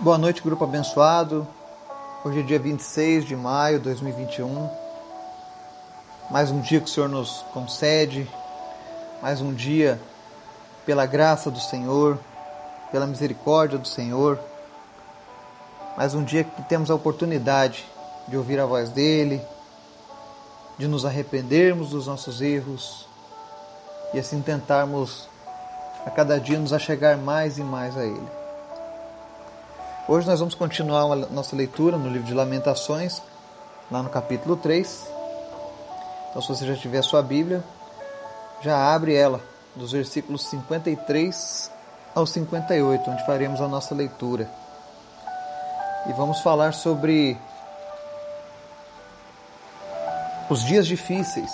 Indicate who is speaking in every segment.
Speaker 1: Boa noite, grupo abençoado. Hoje é dia 26 de maio de 2021. Mais um dia que o Senhor nos concede, mais um dia pela graça do Senhor, pela misericórdia do Senhor. Mais um dia que temos a oportunidade de ouvir a voz dele, de nos arrependermos dos nossos erros e assim tentarmos a cada dia nos achegar mais e mais a ele. Hoje nós vamos continuar a nossa leitura no livro de Lamentações, lá no capítulo 3. Então, se você já tiver a sua Bíblia, já abre ela, dos versículos 53 ao 58, onde faremos a nossa leitura. E vamos falar sobre os dias difíceis.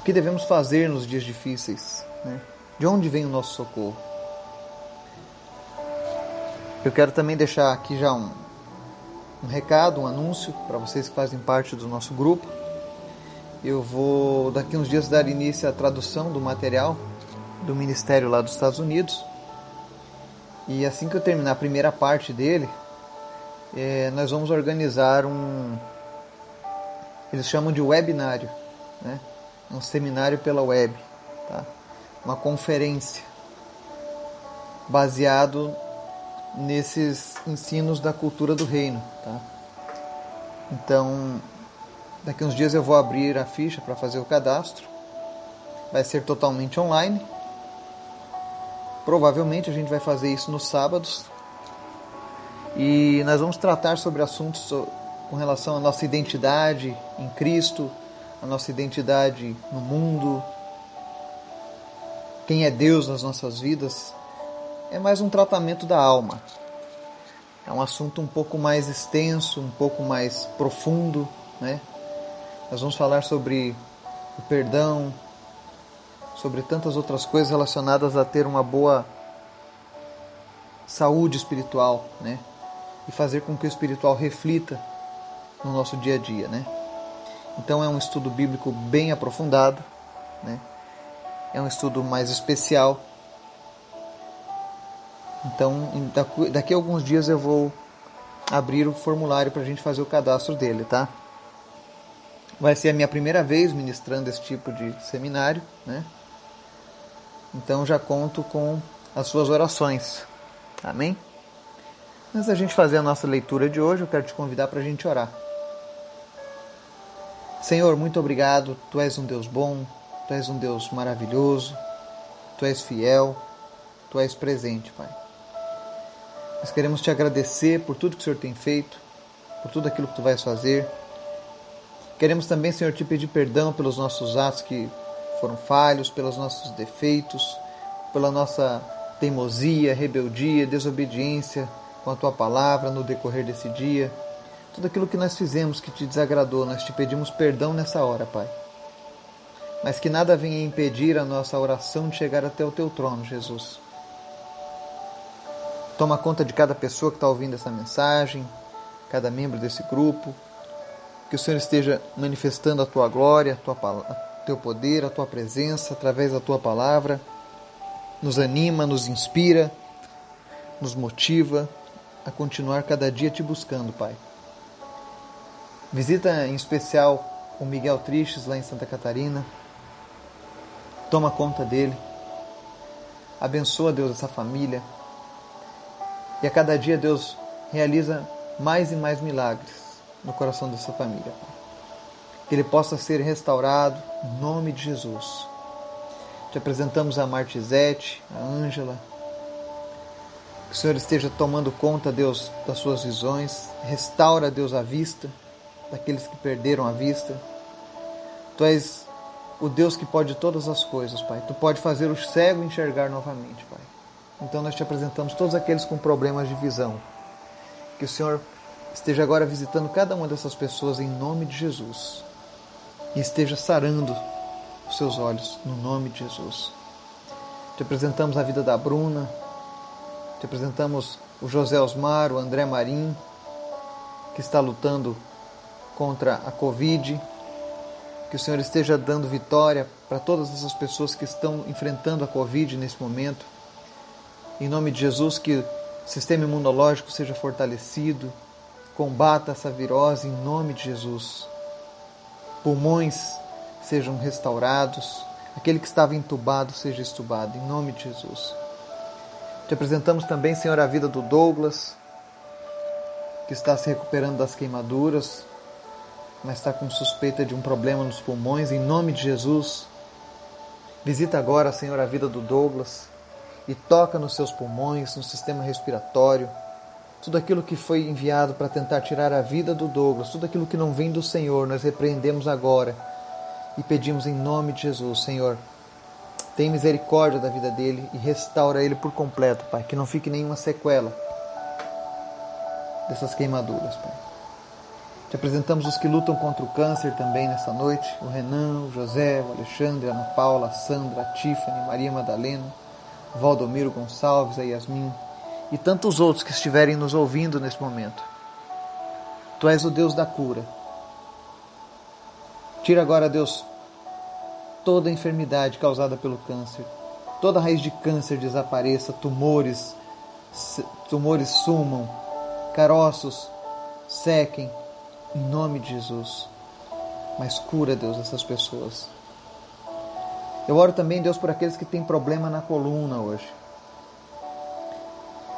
Speaker 1: O que devemos fazer nos dias difíceis? Né? De onde vem o nosso socorro? Eu quero também deixar aqui já um, um recado, um anúncio para vocês que fazem parte do nosso grupo. Eu vou daqui uns dias dar início à tradução do material do ministério lá dos Estados Unidos. E assim que eu terminar a primeira parte dele, é, nós vamos organizar um. Eles chamam de webinário, né? um seminário pela web, tá? uma conferência baseado nesses ensinos da cultura do reino. Tá? Então, daqui uns dias eu vou abrir a ficha para fazer o cadastro. Vai ser totalmente online. Provavelmente a gente vai fazer isso nos sábados. E nós vamos tratar sobre assuntos com relação à nossa identidade em Cristo, a nossa identidade no mundo, quem é Deus nas nossas vidas, é mais um tratamento da alma. É um assunto um pouco mais extenso, um pouco mais profundo, né? Nós vamos falar sobre o perdão, sobre tantas outras coisas relacionadas a ter uma boa saúde espiritual, né? E fazer com que o espiritual reflita no nosso dia a dia, né? Então é um estudo bíblico bem aprofundado, né? É um estudo mais especial então, daqui a alguns dias eu vou abrir o formulário para a gente fazer o cadastro dele, tá? Vai ser a minha primeira vez ministrando esse tipo de seminário, né? Então já conto com as suas orações. Amém? Antes da gente fazer a nossa leitura de hoje, eu quero te convidar para a gente orar. Senhor, muito obrigado. Tu és um Deus bom, tu és um Deus maravilhoso, tu és fiel, tu és presente, Pai. Nós queremos te agradecer por tudo que o Senhor tem feito, por tudo aquilo que tu vais fazer. Queremos também, Senhor, te pedir perdão pelos nossos atos que foram falhos, pelos nossos defeitos, pela nossa teimosia, rebeldia, desobediência com a tua palavra no decorrer desse dia. Tudo aquilo que nós fizemos que te desagradou, nós te pedimos perdão nessa hora, Pai. Mas que nada venha impedir a nossa oração de chegar até o teu trono, Jesus. Toma conta de cada pessoa que está ouvindo essa mensagem, cada membro desse grupo. Que o Senhor esteja manifestando a tua glória, a tua, teu poder, a tua presença através da tua palavra. Nos anima, nos inspira, nos motiva a continuar cada dia te buscando, Pai. Visita em especial o Miguel Tristes lá em Santa Catarina. Toma conta dele. Abençoa, Deus, essa família e a cada dia Deus realiza mais e mais milagres no coração dessa família. Que ele possa ser restaurado em nome de Jesus. Te apresentamos a Martizete, a Ângela. Que o Senhor esteja tomando conta, Deus, das suas visões. Restaura, Deus, a vista daqueles que perderam a vista. Tu és o Deus que pode todas as coisas, Pai. Tu pode fazer o cego enxergar novamente, Pai. Então nós te apresentamos todos aqueles com problemas de visão. Que o Senhor esteja agora visitando cada uma dessas pessoas em nome de Jesus. E esteja sarando os seus olhos no nome de Jesus. Te apresentamos a vida da Bruna. Te apresentamos o José Osmar, o André Marim, que está lutando contra a Covid. Que o Senhor esteja dando vitória para todas essas pessoas que estão enfrentando a Covid nesse momento Em nome de Jesus, que o sistema imunológico seja fortalecido, combata essa virose em nome de Jesus. Pulmões sejam restaurados, aquele que estava entubado seja estubado, em nome de Jesus. Te apresentamos também, Senhor, a vida do Douglas, que está se recuperando das queimaduras, mas está com suspeita de um problema nos pulmões, em nome de Jesus. Visita agora, Senhor, a vida do Douglas e toca nos seus pulmões, no sistema respiratório, tudo aquilo que foi enviado para tentar tirar a vida do Douglas, tudo aquilo que não vem do Senhor, nós repreendemos agora e pedimos em nome de Jesus, Senhor, tem misericórdia da vida dele e restaura ele por completo, Pai, que não fique nenhuma sequela dessas queimaduras, Pai. Te apresentamos os que lutam contra o câncer também nessa noite: o Renan, o José, o Alexandre, a Ana Paula, a Sandra, a Tiffany, Maria Madalena, Valdomiro Gonçalves, a Yasmin e tantos outros que estiverem nos ouvindo nesse momento. Tu és o Deus da cura. Tira agora, Deus, toda enfermidade causada pelo câncer. Toda raiz de câncer desapareça, tumores, tumores sumam, caroços sequem, em nome de Jesus. Mas cura, Deus, essas pessoas. Eu oro também, Deus, por aqueles que têm problema na coluna hoje.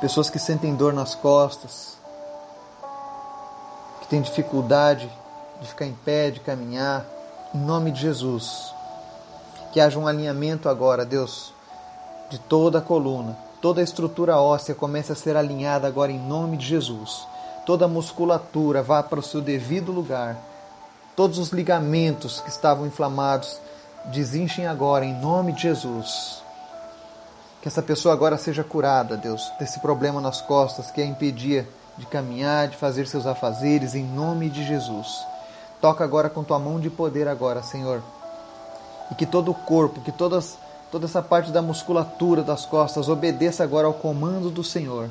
Speaker 1: Pessoas que sentem dor nas costas, que têm dificuldade de ficar em pé, de caminhar. Em nome de Jesus. Que haja um alinhamento agora, Deus, de toda a coluna. Toda a estrutura óssea comece a ser alinhada agora em nome de Jesus. Toda a musculatura vá para o seu devido lugar. Todos os ligamentos que estavam inflamados desinchem agora em nome de Jesus. Que essa pessoa agora seja curada, Deus, desse problema nas costas que a impedia de caminhar, de fazer seus afazeres, em nome de Jesus. Toca agora com tua mão de poder agora, Senhor. E que todo o corpo, que todas, toda essa parte da musculatura das costas obedeça agora ao comando do Senhor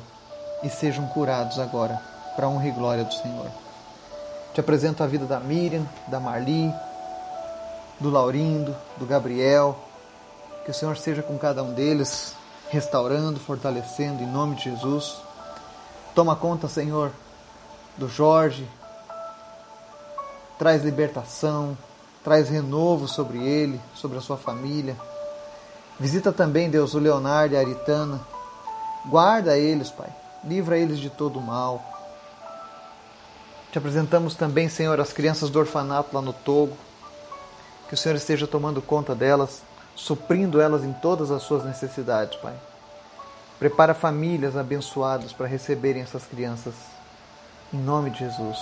Speaker 1: e sejam curados agora, para honra e glória do Senhor. Te apresento a vida da Miriam, da Marli, do Laurindo, do Gabriel. Que o Senhor seja com cada um deles, restaurando, fortalecendo, em nome de Jesus. Toma conta, Senhor, do Jorge. Traz libertação, traz renovo sobre ele, sobre a sua família. Visita também, Deus, o Leonardo e a Aritana. Guarda eles, Pai. Livra eles de todo mal. Te apresentamos também, Senhor, as crianças do orfanato lá no Togo. Que o Senhor esteja tomando conta delas, suprindo elas em todas as suas necessidades, Pai. Prepara famílias abençoadas para receberem essas crianças. Em nome de Jesus.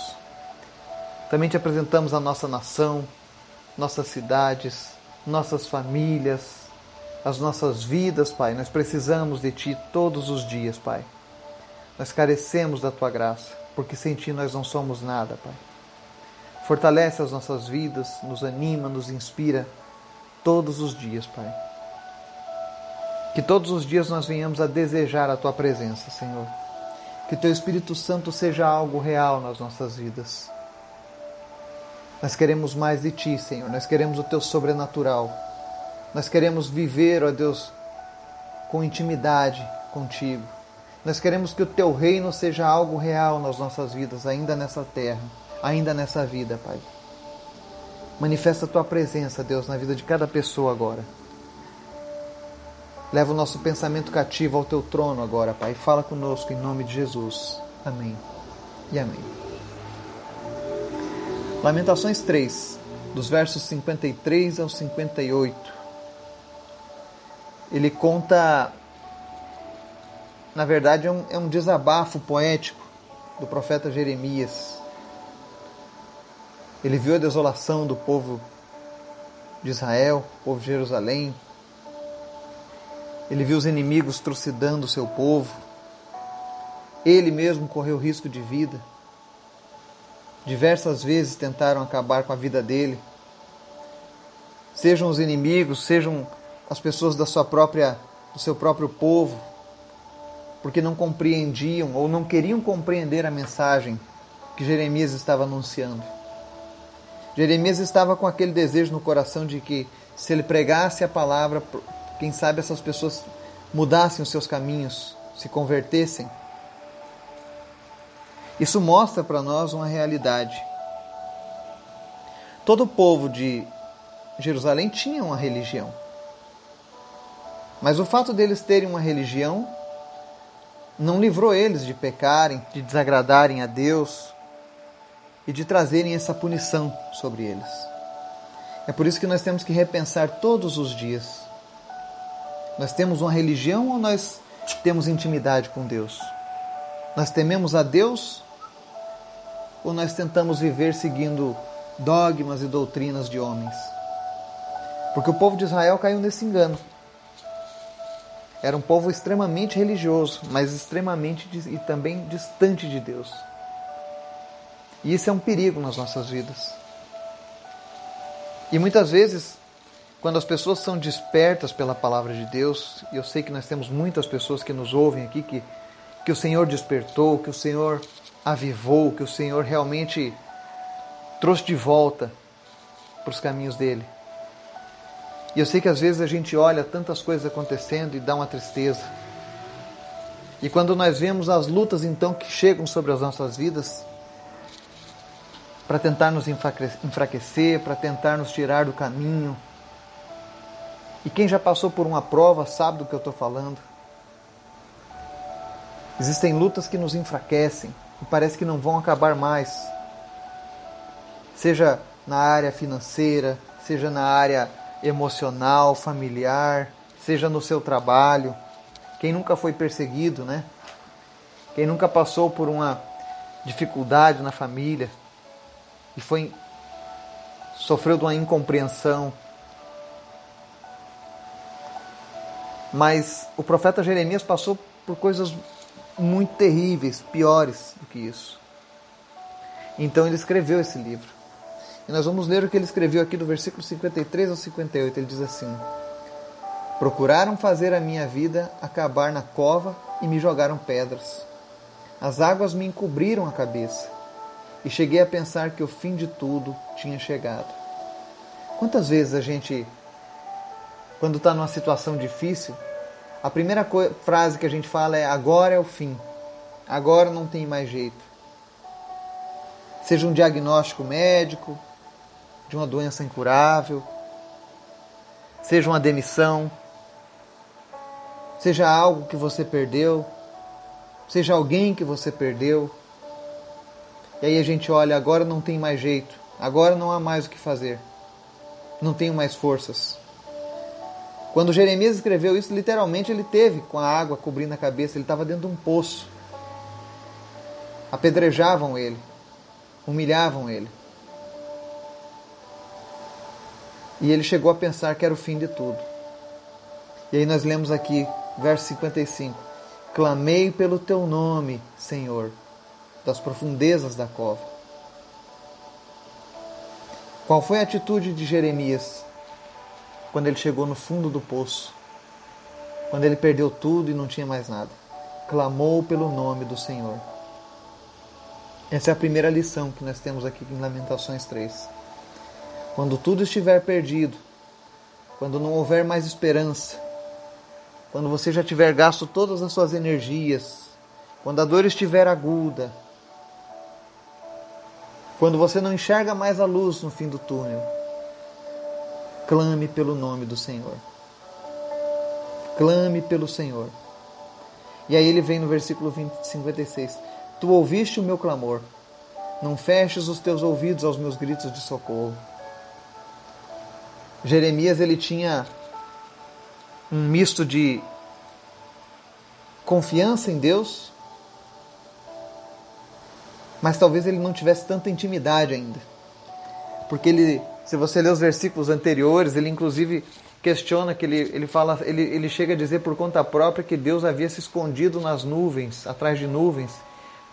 Speaker 1: Também te apresentamos a nossa nação, nossas cidades, nossas famílias, as nossas vidas, Pai. Nós precisamos de Ti todos os dias, Pai. Nós carecemos da Tua graça, porque sem Ti nós não somos nada, Pai. Fortalece as nossas vidas, nos anima, nos inspira todos os dias, Pai. Que todos os dias nós venhamos a desejar a Tua presença, Senhor. Que Teu Espírito Santo seja algo real nas nossas vidas. Nós queremos mais de Ti, Senhor. Nós queremos o Teu sobrenatural. Nós queremos viver, ó Deus, com intimidade contigo. Nós queremos que o Teu reino seja algo real nas nossas vidas, ainda nessa terra ainda nessa vida, Pai. Manifesta a tua presença, Deus, na vida de cada pessoa agora. Leva o nosso pensamento cativo ao teu trono agora, Pai. Fala conosco em nome de Jesus. Amém. E amém. Lamentações 3, dos versos 53 ao 58. Ele conta, na verdade, é um, é um desabafo poético do profeta Jeremias ele viu a desolação do povo de Israel, povo de Jerusalém. Ele viu os inimigos trucidando o seu povo. Ele mesmo correu risco de vida. Diversas vezes tentaram acabar com a vida dele. Sejam os inimigos, sejam as pessoas da sua própria, do seu próprio povo, porque não compreendiam ou não queriam compreender a mensagem que Jeremias estava anunciando. Jeremias estava com aquele desejo no coração de que, se ele pregasse a palavra, quem sabe essas pessoas mudassem os seus caminhos, se convertessem. Isso mostra para nós uma realidade. Todo o povo de Jerusalém tinha uma religião. Mas o fato deles terem uma religião não livrou eles de pecarem, de desagradarem a Deus e de trazerem essa punição sobre eles. É por isso que nós temos que repensar todos os dias. Nós temos uma religião ou nós temos intimidade com Deus? Nós tememos a Deus ou nós tentamos viver seguindo dogmas e doutrinas de homens? Porque o povo de Israel caiu nesse engano. Era um povo extremamente religioso, mas extremamente e também distante de Deus. E isso é um perigo nas nossas vidas. E muitas vezes, quando as pessoas são despertas pela palavra de Deus, e eu sei que nós temos muitas pessoas que nos ouvem aqui, que, que o Senhor despertou, que o Senhor avivou, que o Senhor realmente trouxe de volta para os caminhos dele. E eu sei que às vezes a gente olha tantas coisas acontecendo e dá uma tristeza. E quando nós vemos as lutas então que chegam sobre as nossas vidas, para tentar nos enfraquecer, para tentar nos tirar do caminho. E quem já passou por uma prova sabe do que eu estou falando. Existem lutas que nos enfraquecem e parece que não vão acabar mais. Seja na área financeira, seja na área emocional, familiar, seja no seu trabalho. Quem nunca foi perseguido, né? Quem nunca passou por uma dificuldade na família e foi sofreu de uma incompreensão. Mas o profeta Jeremias passou por coisas muito terríveis, piores do que isso. Então ele escreveu esse livro. E nós vamos ler o que ele escreveu aqui do versículo 53 ao 58. Ele diz assim: Procuraram fazer a minha vida acabar na cova e me jogaram pedras. As águas me encobriram a cabeça e cheguei a pensar que o fim de tudo tinha chegado. Quantas vezes a gente, quando está numa situação difícil, a primeira frase que a gente fala é: agora é o fim, agora não tem mais jeito. Seja um diagnóstico médico, de uma doença incurável, seja uma demissão, seja algo que você perdeu, seja alguém que você perdeu. E aí a gente olha, agora não tem mais jeito, agora não há mais o que fazer, não tenho mais forças. Quando Jeremias escreveu isso, literalmente ele teve com a água cobrindo a cabeça, ele estava dentro de um poço. Apedrejavam ele, humilhavam ele. E ele chegou a pensar que era o fim de tudo. E aí nós lemos aqui, verso 55: Clamei pelo teu nome, Senhor, das profundezas da cova. Qual foi a atitude de Jeremias quando ele chegou no fundo do poço? Quando ele perdeu tudo e não tinha mais nada? Clamou pelo nome do Senhor. Essa é a primeira lição que nós temos aqui em Lamentações 3. Quando tudo estiver perdido, quando não houver mais esperança, quando você já tiver gasto todas as suas energias, quando a dor estiver aguda, quando você não enxerga mais a luz no fim do túnel, clame pelo nome do Senhor. Clame pelo Senhor. E aí ele vem no versículo 20, 56. Tu ouviste o meu clamor, não feches os teus ouvidos aos meus gritos de socorro. Jeremias ele tinha um misto de confiança em Deus, mas talvez ele não tivesse tanta intimidade ainda. Porque ele, se você ler os versículos anteriores, ele inclusive questiona que ele, ele fala, ele, ele chega a dizer por conta própria que Deus havia se escondido nas nuvens, atrás de nuvens,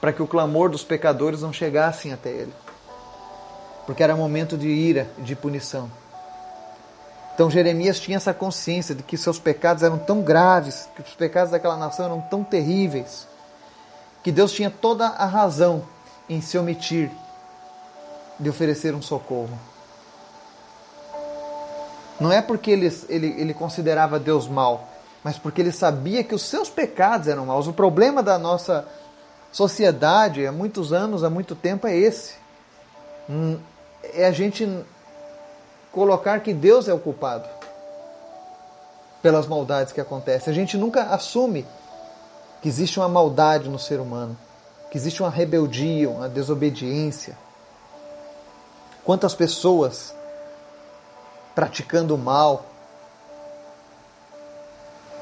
Speaker 1: para que o clamor dos pecadores não chegassem até ele. Porque era momento de ira, de punição. Então Jeremias tinha essa consciência de que seus pecados eram tão graves, que os pecados daquela nação eram tão terríveis, que Deus tinha toda a razão em se omitir de oferecer um socorro. Não é porque ele, ele, ele considerava Deus mal, mas porque ele sabia que os seus pecados eram maus. O problema da nossa sociedade há muitos anos, há muito tempo, é esse. Hum, é a gente colocar que Deus é o culpado pelas maldades que acontecem. A gente nunca assume que existe uma maldade no ser humano, que existe uma rebeldia, uma desobediência. Quantas pessoas praticando o mal,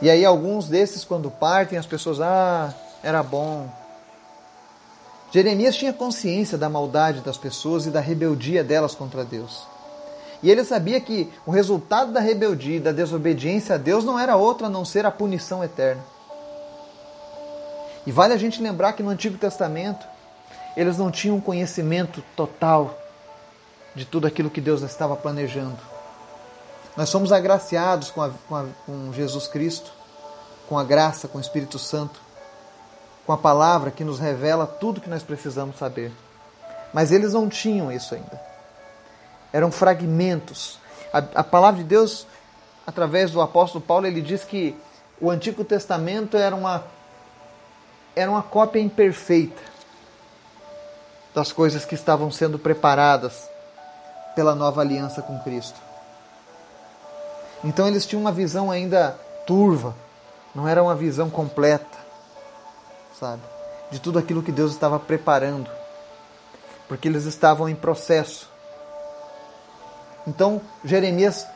Speaker 1: e aí alguns desses, quando partem, as pessoas, ah, era bom. Jeremias tinha consciência da maldade das pessoas e da rebeldia delas contra Deus. E ele sabia que o resultado da rebeldia e da desobediência a Deus não era outro a não ser a punição eterna. E vale a gente lembrar que no Antigo Testamento eles não tinham conhecimento total de tudo aquilo que Deus estava planejando. Nós somos agraciados com, a, com, a, com Jesus Cristo, com a graça, com o Espírito Santo, com a palavra que nos revela tudo que nós precisamos saber. Mas eles não tinham isso ainda. Eram fragmentos. A, a palavra de Deus, através do apóstolo Paulo, ele diz que o Antigo Testamento era uma, era uma cópia imperfeita das coisas que estavam sendo preparadas pela nova aliança com Cristo. Então eles tinham uma visão ainda turva, não era uma visão completa, sabe? De tudo aquilo que Deus estava preparando, porque eles estavam em processo. Então Jeremias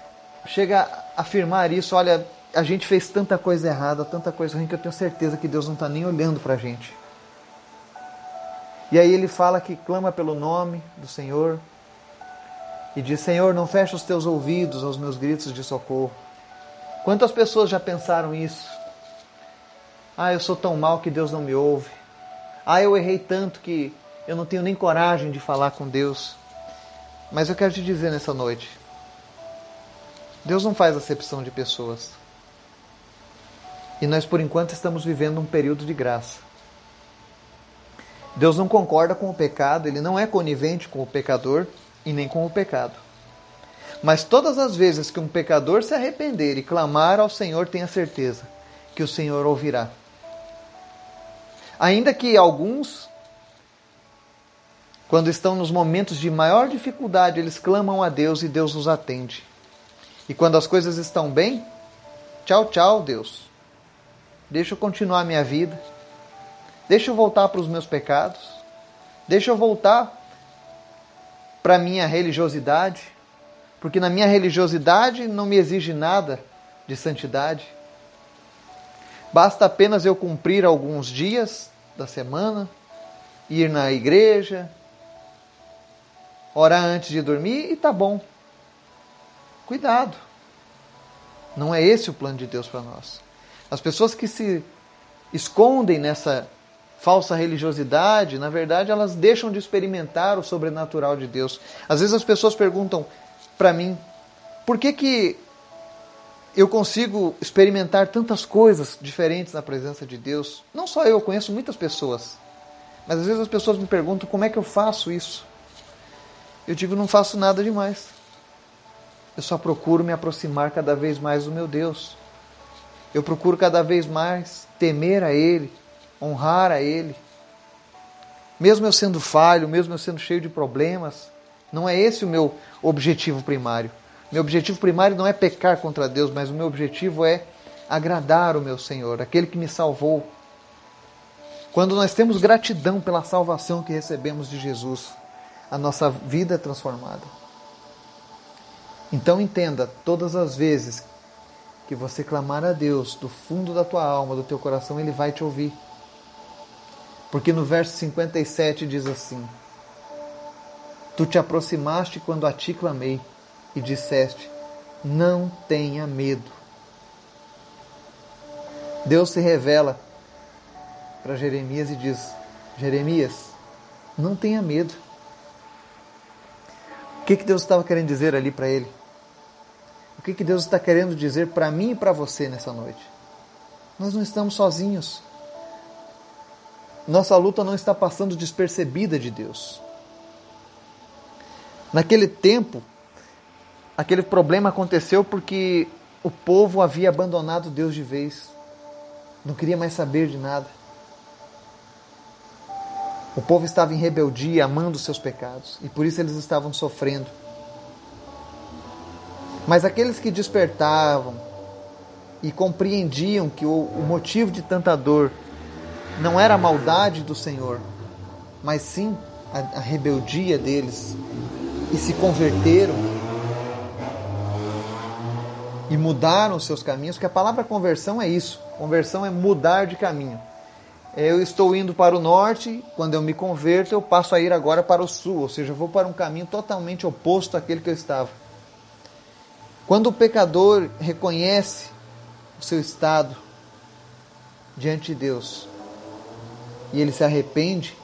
Speaker 1: chega a afirmar isso: olha, a gente fez tanta coisa errada, tanta coisa ruim, que eu tenho certeza que Deus não está nem olhando para a gente. E aí ele fala que clama pelo nome do Senhor, e diz: Senhor, não feche os teus ouvidos aos meus gritos de socorro. Quantas pessoas já pensaram isso? Ah, eu sou tão mal que Deus não me ouve. Ah, eu errei tanto que eu não tenho nem coragem de falar com Deus. Mas eu quero te dizer nessa noite: Deus não faz acepção de pessoas. E nós, por enquanto, estamos vivendo um período de graça. Deus não concorda com o pecado, ele não é conivente com o pecador e nem com o pecado. Mas todas as vezes que um pecador se arrepender e clamar ao Senhor, tenha certeza que o Senhor ouvirá. Ainda que alguns, quando estão nos momentos de maior dificuldade, eles clamam a Deus e Deus os atende. E quando as coisas estão bem, tchau, tchau, Deus. Deixa eu continuar a minha vida. Deixa eu voltar para os meus pecados. Deixa eu voltar para minha religiosidade, porque na minha religiosidade não me exige nada de santidade. Basta apenas eu cumprir alguns dias da semana, ir na igreja, orar antes de dormir e tá bom. Cuidado. Não é esse o plano de Deus para nós. As pessoas que se escondem nessa falsa religiosidade, na verdade, elas deixam de experimentar o sobrenatural de Deus. Às vezes as pessoas perguntam para mim, por que que eu consigo experimentar tantas coisas diferentes na presença de Deus? Não só eu, conheço muitas pessoas. Mas às vezes as pessoas me perguntam como é que eu faço isso. Eu digo, não faço nada demais. Eu só procuro me aproximar cada vez mais do meu Deus. Eu procuro cada vez mais temer a Ele, honrar a Ele. Mesmo eu sendo falho, mesmo eu sendo cheio de problemas, não é esse o meu objetivo primário. Meu objetivo primário não é pecar contra Deus, mas o meu objetivo é agradar o meu Senhor, aquele que me salvou. Quando nós temos gratidão pela salvação que recebemos de Jesus, a nossa vida é transformada. Então entenda, todas as vezes que você clamar a Deus do fundo da tua alma, do teu coração, Ele vai te ouvir. Porque no verso 57 diz assim: Tu te aproximaste quando a ti clamei e disseste: Não tenha medo. Deus se revela para Jeremias e diz: Jeremias, não tenha medo. O que, que Deus estava querendo dizer ali para ele? Que, que Deus está querendo dizer para mim e para você nessa noite? Nós não estamos sozinhos. Nossa luta não está passando despercebida de Deus. Naquele tempo, aquele problema aconteceu porque o povo havia abandonado Deus de vez, não queria mais saber de nada. O povo estava em rebeldia, amando seus pecados, e por isso eles estavam sofrendo. Mas aqueles que despertavam e compreendiam que o, motivo de tanta dor não era a maldade do Senhor, mas sim a, a rebeldia deles, e se converteram e mudaram os seus caminhos, que a palavra conversão é isso. Conversão é mudar de caminho. Eu estou indo para o norte, quando eu me converto, eu passo a ir agora para o sul, ou seja, eu vou para um caminho totalmente oposto àquele que eu estava. Quando o pecador reconhece o seu estado diante de Deus e ele se arrepende,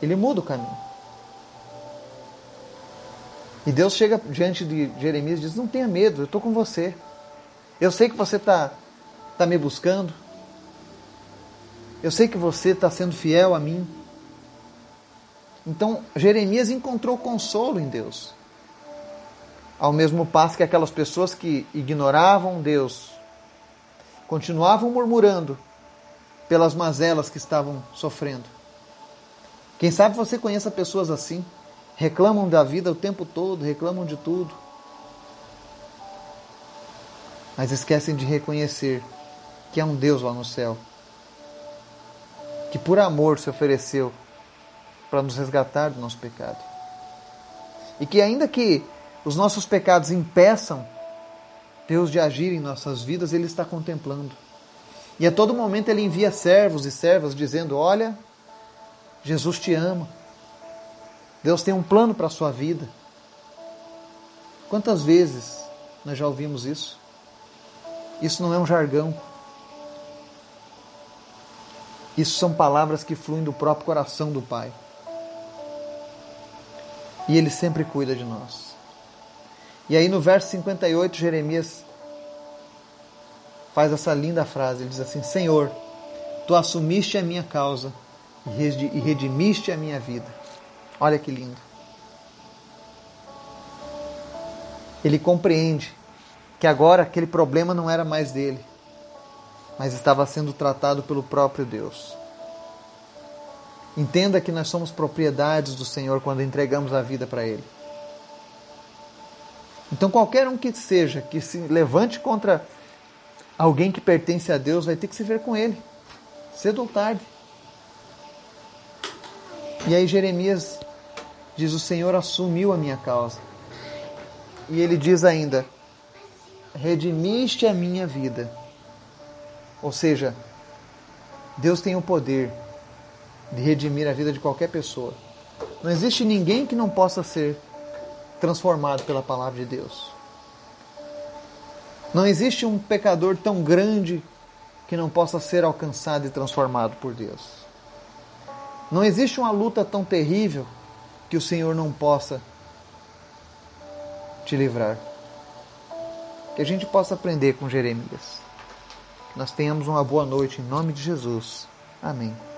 Speaker 1: ele muda o caminho. E Deus chega diante de Jeremias e diz: Não tenha medo, eu estou com você. Eu sei que você está tá me buscando. Eu sei que você está sendo fiel a mim. Então, Jeremias encontrou consolo em Deus. Ao mesmo passo que aquelas pessoas que ignoravam Deus continuavam murmurando pelas mazelas que estavam sofrendo. Quem sabe você conheça pessoas assim, reclamam da vida o tempo todo, reclamam de tudo, mas esquecem de reconhecer que há um Deus lá no céu, que por amor se ofereceu para nos resgatar do nosso pecado. E que ainda que os nossos pecados impeçam Deus de agir em nossas vidas, Ele está contemplando. E a todo momento Ele envia servos e servas dizendo: Olha, Jesus te ama. Deus tem um plano para a sua vida. Quantas vezes nós já ouvimos isso? Isso não é um jargão. Isso são palavras que fluem do próprio coração do Pai. E Ele sempre cuida de nós. E aí no verso 58, Jeremias faz essa linda frase. Ele diz assim: Senhor, tu assumiste a minha causa e redimiste a minha vida. Olha que lindo. Ele compreende que agora aquele problema não era mais dele, mas estava sendo tratado pelo próprio Deus. Entenda que nós somos propriedades do Senhor quando entregamos a vida para Ele. Então, qualquer um que seja que se levante contra alguém que pertence a Deus vai ter que se ver com Ele, cedo ou tarde. E aí Jeremias diz: O Senhor assumiu a minha causa. E ele diz ainda: Redimiste a minha vida. Ou seja, Deus tem o poder de redimir a vida de qualquer pessoa. Não existe ninguém que não possa ser transformado pela palavra de Deus. Não existe um pecador tão grande que não possa ser alcançado e transformado por Deus. Não existe uma luta tão terrível que o Senhor não possa te livrar. Que a gente possa aprender com Jeremias. Nós tenhamos uma boa noite em nome de Jesus. Amém.